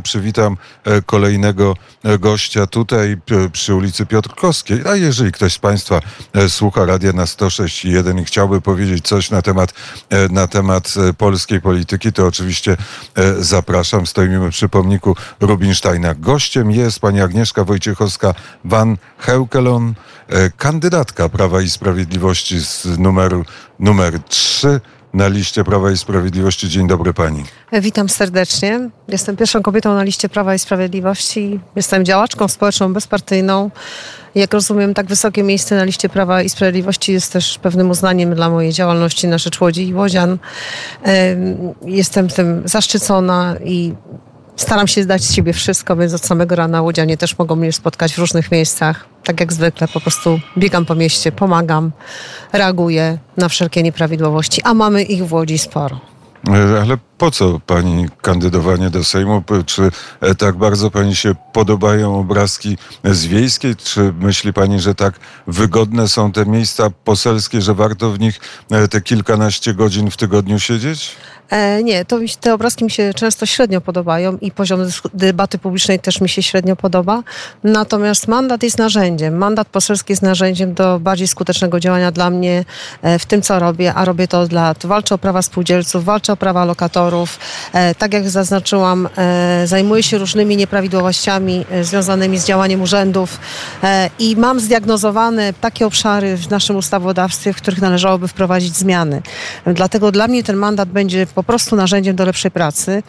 Przywitam e, kolejnego e, gościa tutaj przy ulicy Piotrkowskiej. A jeżeli ktoś z Państwa e, słucha radia na 106.1 i chciałby powiedzieć coś na temat, na temat polskiej polityki, to oczywiście zapraszam. Stoimy przy pomniku Rubinsteina. Gościem jest pani Agnieszka Wojciechowska-Van Heukelon, kandydatka Prawa i Sprawiedliwości z numeru numer 3 na liście Prawa i Sprawiedliwości. Dzień dobry pani. Witam serdecznie. Jestem pierwszą kobietą na liście Prawa i Sprawiedliwości. Jestem działaczką społeczną, bezpartyjną. Jak rozumiem, tak wysokie miejsce na liście Prawa i Sprawiedliwości jest też pewnym uznaniem dla mojej działalności na rzecz Łodzi i Łodzian. Jestem tym zaszczycona i staram się zdać z siebie wszystko, więc od samego rana łodzianie też mogą mnie spotkać w różnych miejscach. Tak jak zwykle, po prostu biegam po mieście, pomagam, reaguję na wszelkie nieprawidłowości, a mamy ich w Łodzi sporo. E, ale po co pani kandydowanie do Sejmu? Czy e, tak bardzo pani się podobają obrazki z wiejskiej? Czy myśli pani, że tak wygodne są te miejsca poselskie, że warto w nich e, te kilkanaście godzin w tygodniu siedzieć? E, nie, to mi, te obrazki mi się często średnio podobają i poziom debaty publicznej też mi się średnio podoba. Natomiast mandat jest narzędziem. Mandat poselski jest narzędziem do bardziej skutecznego działania dla mnie e, w tym, co robię, a robię to od lat. Walczę o prawa spółdzielców, walczę o prawa lokatorów. E, tak jak zaznaczyłam, e, zajmuję się różnymi nieprawidłowościami e, związanymi z działaniem urzędów i mam zdiagnozowane takie obszary w naszym ustawodawstwie, w których należałoby wprowadzić zmiany. Dlatego dla mnie ten mandat będzie po prostu narzędziem do lepszej pracy.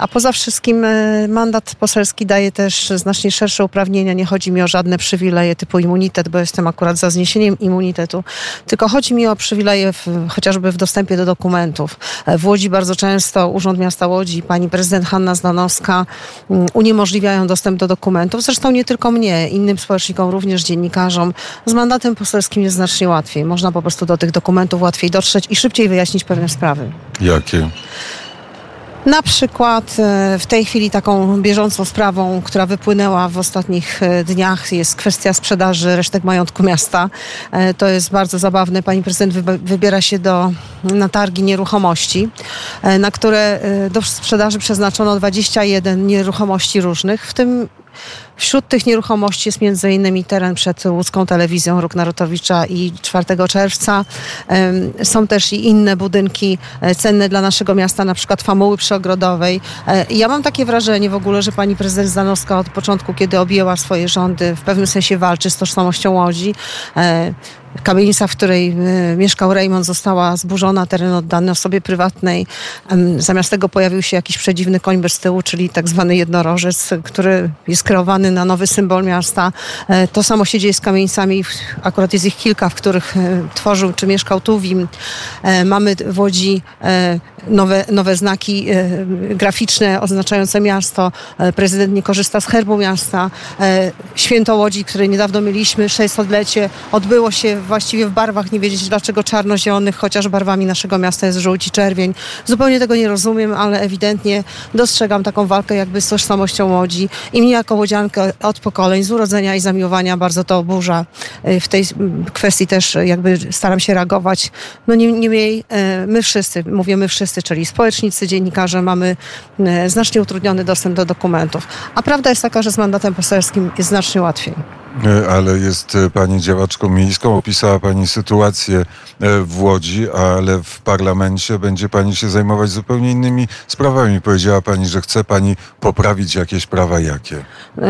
A poza wszystkim mandat poselski daje też znacznie szersze uprawnienia. Nie chodzi mi o żadne przywileje typu immunitet, bo jestem akurat za zniesieniem immunitetu, tylko chodzi mi o przywileje w, chociażby w dostępie do dokumentów. W Łodzi bardzo często Urząd Miasta Łodzi, pani prezydent Hanna Zdanowska mm, uniemożliwiają dostęp do dokumentów. Zresztą nie tylko mnie, innym społecznikom, również dziennikarzom. Z mandatem poselskim jest znacznie łatwiej. Można po prostu do tych dokumentów łatwiej dotrzeć i szybciej wyjaśnić pewne sprawy. Jakie? Na przykład e, w tej chwili taką bieżącą sprawą, która wypłynęła w ostatnich e, dniach jest kwestia sprzedaży resztek majątku miasta. E, to jest bardzo zabawne. Pani prezydent wybiera się do, na targi nieruchomości, na które do sprzedaży przeznaczono 21 nieruchomości różnych, w tym Wśród tych nieruchomości jest innymi teren przed łódzką telewizją Róg Narutowicza i 4 czerwca. Są też i inne budynki e, cenne dla naszego miasta, na przykład Famuły Przyogrodowej. E, ja mam takie wrażenie w ogóle, że pani prezydent Zdanowska od początku, kiedy objęła swoje rządy, w pewnym sensie walczy z tożsamością Łodzi. E, Kamienica, w której y, mieszkał Raymond, została zburzona, teren oddany osobie prywatnej. Zamiast tego pojawił się jakiś przedziwny koń bez tyłu, czyli tak zwany jednorożec, który jest kreowany na nowy symbol miasta. E, to samo się dzieje z kamienicami, akurat jest ich kilka, w których e, tworzył czy mieszkał Tuwim. E, mamy w Łodzi nowe, nowe znaki graficzne oznaczające miasto. Prezydent nie korzysta z herbu miasta. Święto Łodzi, które niedawno mieliśmy, 600-lecie, odbyło się właściwie w barwach, nie wiedzieć dlaczego czarno-zielonych, chociaż barwami naszego miasta jest żółć i czerwień. Zupełnie tego nie rozumiem, ale ewidentnie dostrzegam taką walkę jakby z tożsamością Łodzi i mnie jako łodziankę od pokoleń, z urodzenia i zamiłowania bardzo to oburza. Y, w tej kwestii też jakby staram się reagować. No niemniej y, my wszyscy, mówię my wszyscy, czyli społecznicy, dziennikarze, mamy y, znacznie utrudniony dostęp do dokumentów. A prawda jest taka, że z mandatem poselskim jest znacznie łatwiej. E, ale jest e, pani działaczką miejską. Opisała pani sytuację e, w Łodzi, ale w parlamencie będzie pani się zajmować zupełnie innymi sprawami. Powiedziała pani, że chce pani poprawić jakieś prawa. Jakie?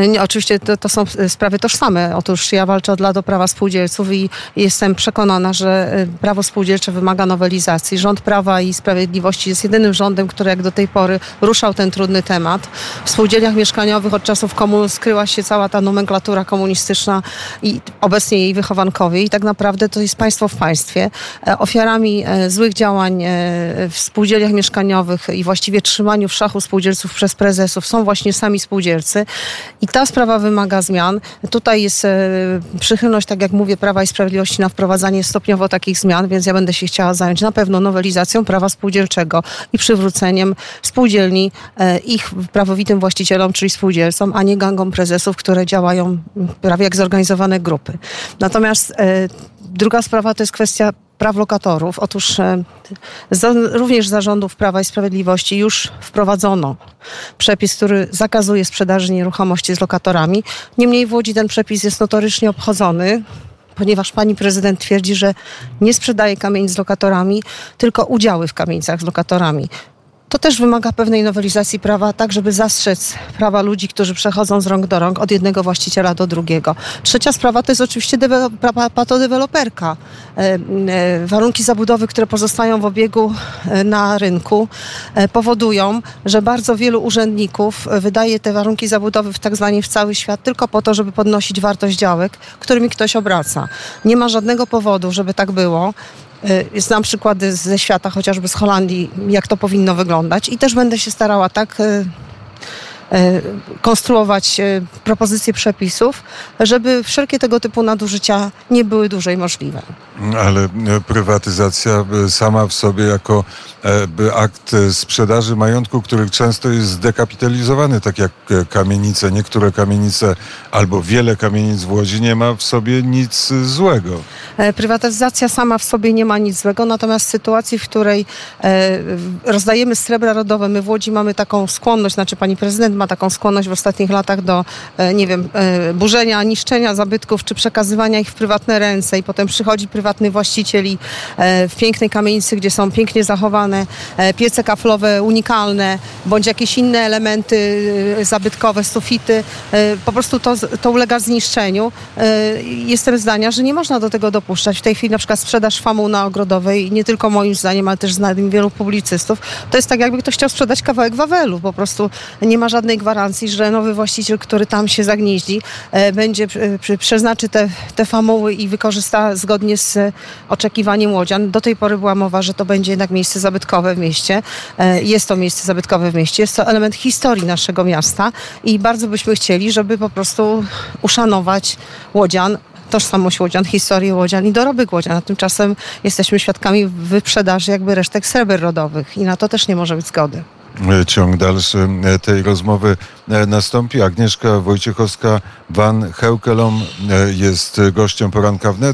Nie, oczywiście to, to są sprawy tożsame. Otóż ja walczę od lat o prawa spółdzielców i jestem przekonana, że prawo spółdzielcze wymaga nowelizacji. Rząd Prawa i Sprawiedliwości jest jedynym rządem, który jak do tej pory ruszał ten trudny temat. W spółdzielniach mieszkaniowych od czasów komun skryła się cała ta nomenklatura komunistyczna i obecnie jej wychowankowie i tak naprawdę to jest państwo w państwie. E, ofiarami e, złych działań e, w spółdzielniach mieszkaniowych i właściwie trzymaniu w szachu spółdzielców przez prezesów są właśnie sami spółdzielcy i ta sprawa wymaga zmian. Tutaj jest przychylność, tak jak mówię, Prawa i Sprawiedliwości na wprowadzanie stopniowo takich zmian, więc ja będę się chciała zająć na pewno nowelizacją prawa spółdzielczego i przywróceniem spółdzielni ich prawowitym właścicielom, czyli spółdzielcom, a nie gangom prezesów, które działają prawie jak zorganizowane grupy. Natomiast e, druga sprawa to jest kwestia praw lokatorów. Otóż e, za, również zarządów Prawa i Sprawiedliwości już wprowadzono przepis, który zakazuje sprzedaży nieruchomości z lokatorami. Niemniej w Łodzi ten przepis jest notorycznie obchodzony ponieważ pani prezydent twierdzi, że nie sprzedaje kamienic z lokatorami, tylko udziały w kamienicach z lokatorami. To też wymaga pewnej nowelizacji prawa, tak żeby zastrzec prawa ludzi, którzy przechodzą z rąk do rąk od jednego właściciela do drugiego. Trzecia sprawa to jest oczywiście patodeweloperka. E, e, warunki zabudowy, które pozostają w obiegu e, na rynku, powodują, że bardzo wielu urzędników wydaje te warunki zabudowy w tak w cały świat tylko po to, żeby podnosić wartość działek, którymi ktoś obraca. Nie ma żadnego powodu, żeby tak było. Y, Znam przykłady ze świata, chociażby z Holandii, jak to powinno wyglądać i też będę się starała tak y, y, konstruować propozycje przepisów, żeby wszelkie tego typu nadużycia nie były dłużej możliwe. Ale e, prywatyzacja e, sama w sobie jako e, akt sprzedaży majątku, który często jest zdekapitalizowany, tak jak kamienice, niektóre kamienice albo wiele kamienic w Łodzi nie ma w sobie nic złego. Prywatyzacja sama w sobie nie ma nic złego, natomiast w sytuacji, w której rozdajemy srebra rodowe, my w Łodzi mamy taką skłonność, znaczy pani prezydent ma taką skłonność w ostatnich latach do, nie wiem, burzenia, niszczenia zabytków, czy przekazywania ich w prywatne ręce i potem przychodzi prywatny właściciel i e, w pięknej kamienicy, gdzie są pięknie zachowane e, piece kaflowe unikalne, bądź jakieś inne elementy e, zabytkowe, sufity, po prostu to, to ulega zniszczeniu. Jestem zdania, że nie można do tego dopuszczać. W tej chwili na przykład sprzedaż famu na Ogrodowej, nie tylko moim zdaniem, ale też zdaniem wielu publicystów, to jest tak jakby ktoś chciał sprzedać kawałek Wawelu. Po prostu nie ma żadnej gwarancji, że nowy właściciel, który tam się zagnieździ, będzie przeznaczy te, te famuły i wykorzysta zgodnie z e, oczekiwaniem łodzian. Do tej pory była mowa, że to będzie jednak miejsce zabytkowe w mieście. E, Jest to miejsce zabytkowe w mieście, jest to element historii naszego miasta i bardzo byśmy chcieli, żeby po prostu uszanować łodzian, tożsamość łodzian, historię łodzian i dorobek łodzian. A tymczasem jesteśmy świadkami wyprzedaży jakby resztek sreber rodowych i na to też nie może być zgody. Ciąg dalszy tej rozmowy nastąpi. Agnieszka Wojciechowska-Van Heukelom e, jest gościem poranka wnet.